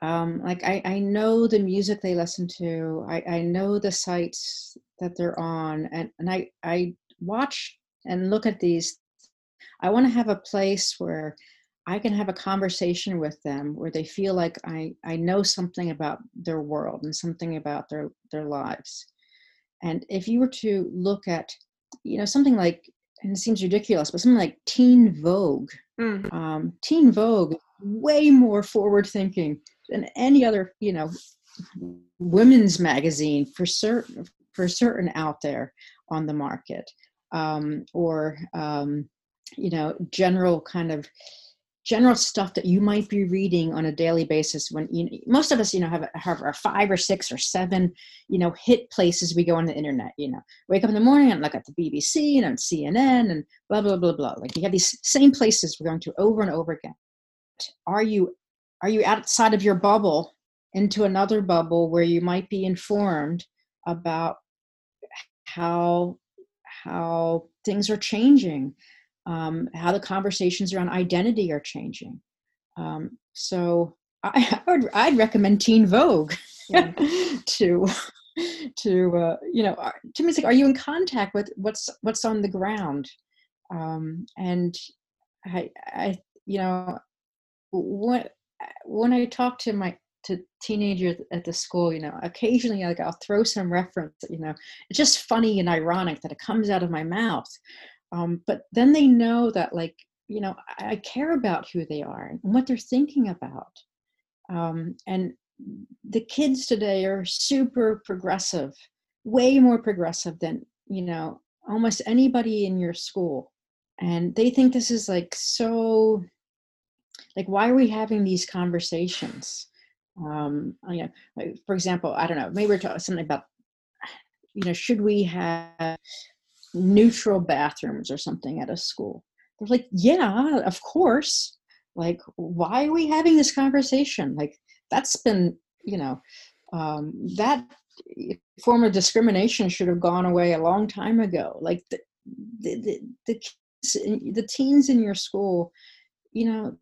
um, like I, I know the music they listen to, I, I know the sites that they're on, and, and I, I watch and look at these. I want to have a place where I can have a conversation with them where they feel like I, I know something about their world and something about their, their lives. And if you were to look at, you know, something like, and it seems ridiculous, but something like Teen Vogue, mm. um, Teen Vogue, way more forward thinking than any other, you know, women's magazine for certain, for certain out there on the market, um, or um, you know, general kind of general stuff that you might be reading on a daily basis when you most of us you know have, have our five or six or seven you know hit places we go on the internet you know. Wake up in the morning and look at the bbc and on cnn and blah blah blah blah. Like you have these same places we're going to over and over again are you are you outside of your bubble into another bubble where you might be informed about how how things are changing um, how the conversations around identity are changing. Um, so I, I, would I'd recommend Teen Vogue yeah. to to uh, you know to me it's like are you in contact with what's what's on the ground um, and I I you know when when I talk to my to teenagers at the school, you know, occasionally like I'll throw some reference, you know, it's just funny and ironic that it comes out of my mouth. Um, but then they know that like you know I, I, care about who they are and what they're thinking about. Um, and the kids today are super progressive way more progressive than you know almost anybody in your school. And they think this is like so like why are we having these conversations um you know like, for example i don't know maybe we're talking something about you know should we have neutral bathrooms or something at a school. They're like, yeah, of course. Like, why are we having this conversation? Like, that's been, you know, um, that form of discrimination should have gone away a long time ago. Like, the, the, the, the, kids, the teens in your school, you know,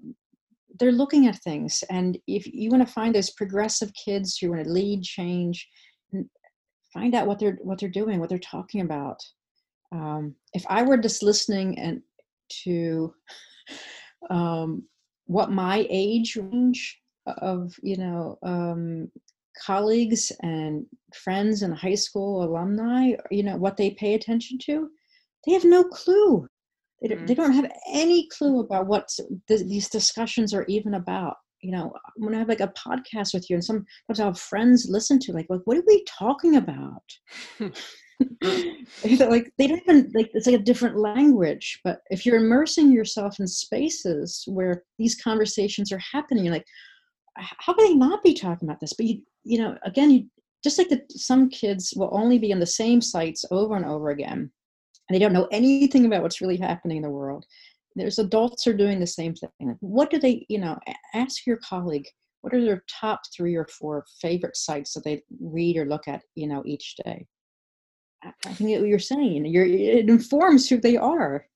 they're looking at things. And if you want to find those progressive kids who want to lead change, find out what they're what they're doing, what they're talking about um, if I were just listening and to um, what my age range of you know um, colleagues and friends and high school alumni, you know what they pay attention to, they have no clue. They, mm-hmm. they don't have any clue about what th- these discussions are even about. You know when i have like a podcast with you and sometimes I'll have friends listen to like, like what are we talking about? Like they don't even like it's like a different language but if you're immersing yourself in spaces where these conversations are happening you're like how can they not be talking about this? But you you know again you just like that some kids will only be on the same sites over and over again and they don't know anything about what's really happening in the world there's adults are doing the same thing what do they you know ask your colleague what are their top three or four favorite sites that they read or look at you know each day I think what you're saying. You're, it informs who they are.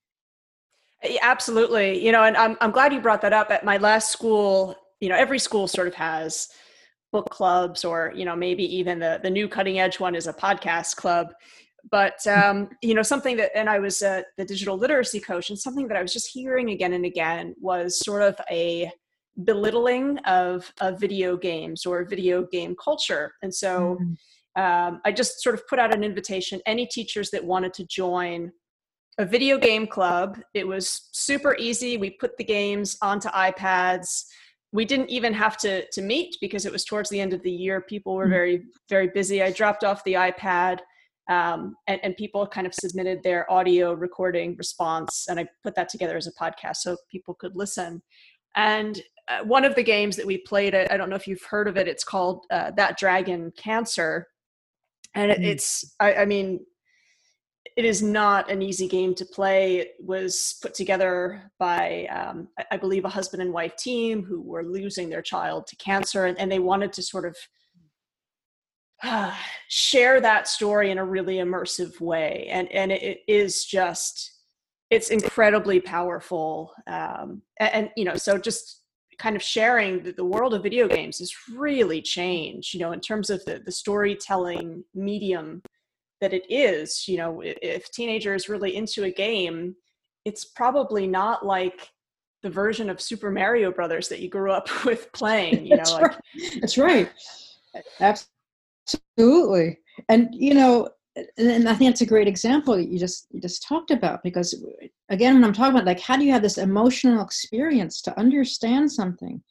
Eh, absolutely. You know, and I'm, I'm glad you brought that up. At my last school, you know, every school sort of has book clubs or, you know, maybe even the, the new cutting edge one is a podcast club. But, um, you know, something that, and I was uh, the digital literacy coach, and something that I was just hearing again and again was sort of a belittling of, of video games or video game culture. And so, mm-hmm um, I just sort of put out an invitation. Any teachers that wanted to join a video game club, it was super easy. We put the games onto iPads. We didn't even have to to meet because it was towards the end of the year. People were mm. very very busy. I dropped off the iPad. Um, and, and, people kind of submitted their audio recording response and i put that together as a podcast so people could listen. And uh, one of the games that we played I, I, don't know if you've heard of it it's called uh, That Dragon, Cancer. And mm-hmm. it's I, I, mean it is not an easy game to play. It was put together by um, I, believe a husband and wife team who were losing their child to cancer and, and they wanted to sort of share that story in a really immersive way and and it, is just it's incredibly powerful um, and, and you know so just kind of sharing that the world of video games has really changed, you know, in terms of the, the storytelling medium that it is. You know, if, if teenager is really into a game, it's probably not like the version of Super Mario Brothers that you grew up with playing. You know, That's like right. That's right. Absolutely. And you know, and I think that's a great example that you just you just talked about because again when I'm talking about like how do you have this emotional experience to understand something?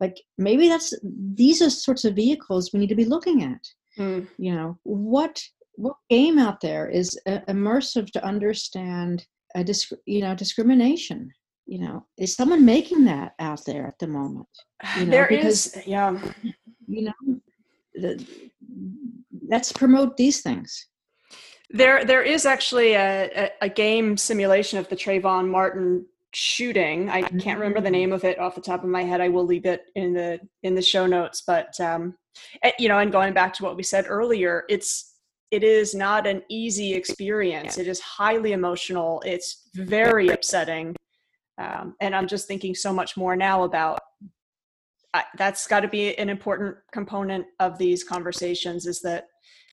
Like maybe that's these are sorts of vehicles we need to be looking at. Mm. you know what what game out there is uh, immersive to understand a disc, you know discrimination? You know is someone making that out there at the moment? You know, there because, is, yeah. you know the, let's promote these things there, there is actually a, a, a game simulation of the Trayvon Martin shooting. I can't remember the name of it off the top of my head. I will leave it in the in the show notes. But um, eh, you know, and going back to what we said earlier, it's it is not an easy experience. It is highly emotional. It's very upsetting, um, and I'm just thinking so much more now about. That's got to be an important component of these conversations. Is that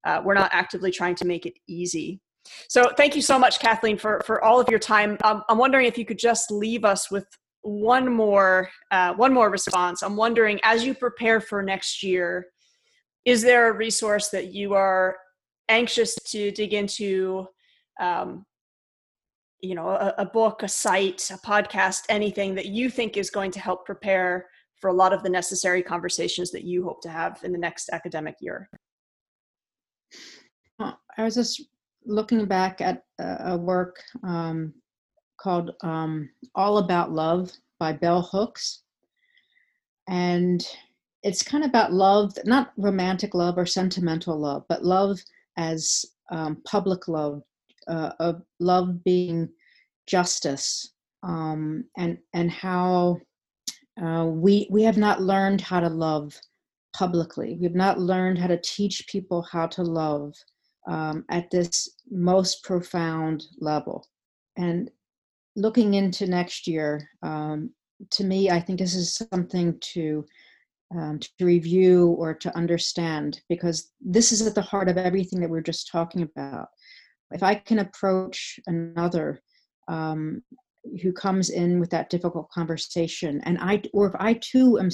uh, we're not actively trying to make it easy. So thank you so much, Kathleen, for, for all of your time. Um, I'm wondering if you could just leave us with one more uh, one more response. I'm wondering, as you prepare for next year, is there a resource that you are anxious to dig into? Um, you know, a, a book, a site, a podcast, anything that you think is going to help prepare for a lot of the necessary conversations that you hope to have in the next academic year. I was just looking back at a work um, called um, All About Love by Bell Hooks. And it's kind of about love, not romantic love or sentimental love, but love as um, public love, uh, of love being justice, um, and and how uh, we we have not learned how to love publicly. We've not learned how to teach people how to love um, at this most profound level. And looking into next year, um, to me, I think this is something to um, to review or to understand because this is at the heart of everything that we're just talking about. If I can approach another um, who comes in with that difficult conversation, and I, or if I too am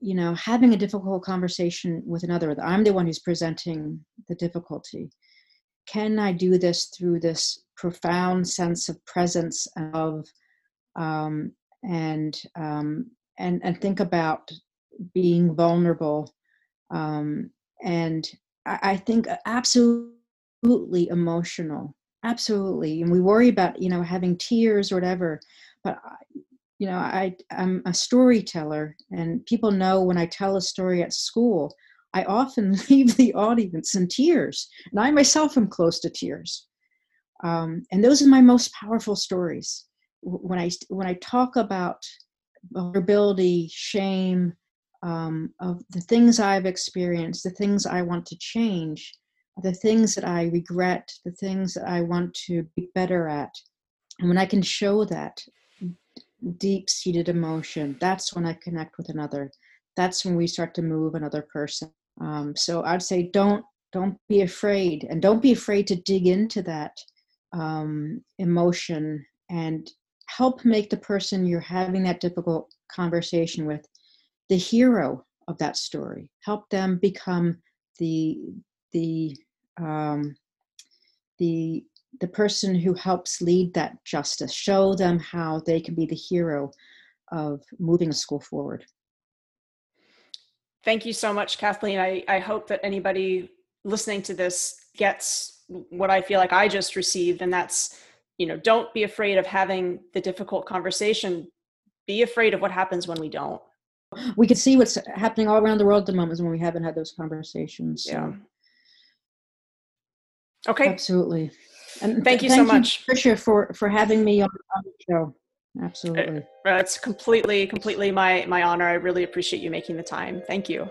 you know having a difficult conversation with another i'm the one who's presenting the difficulty can i do this through this profound sense of presence of um, and um, and and think about being vulnerable um, and I, I think absolutely emotional absolutely and we worry about you know having tears or whatever but you know i i'm a storyteller and people know when i tell a story at school i often leave the audience in tears and i myself am close to tears. Um, and those are my most powerful stories. When i when i talk about vulnerability shame um, of the things i've experienced the things i want to change the things that i regret the things that i want to be better at and when i can show that deep seated emotion, that's when I connect with another. That's when we start to move another person. Um, so I'd say don't don't be afraid, and don't be afraid to dig into that um, emotion and help make the person you're having that difficult conversation with the hero of that story. Help them become the the um, the the person who helps lead that justice show them how they can be the hero of moving a school forward. Thank you so much kathleen. I, I hope that anybody listening to this gets what i feel like i just received and that's you know don't be afraid of having the difficult conversation. Be afraid of what happens when we don't. We can see what's happening all around the world at the moment when we haven't had those conversations so. Okay. Absolutely. And thank you thank so much. You, Tricia, for for having me on, on the show. Absolutely. Uh, it's completely completely my my honor. I really appreciate you making the time. Thank you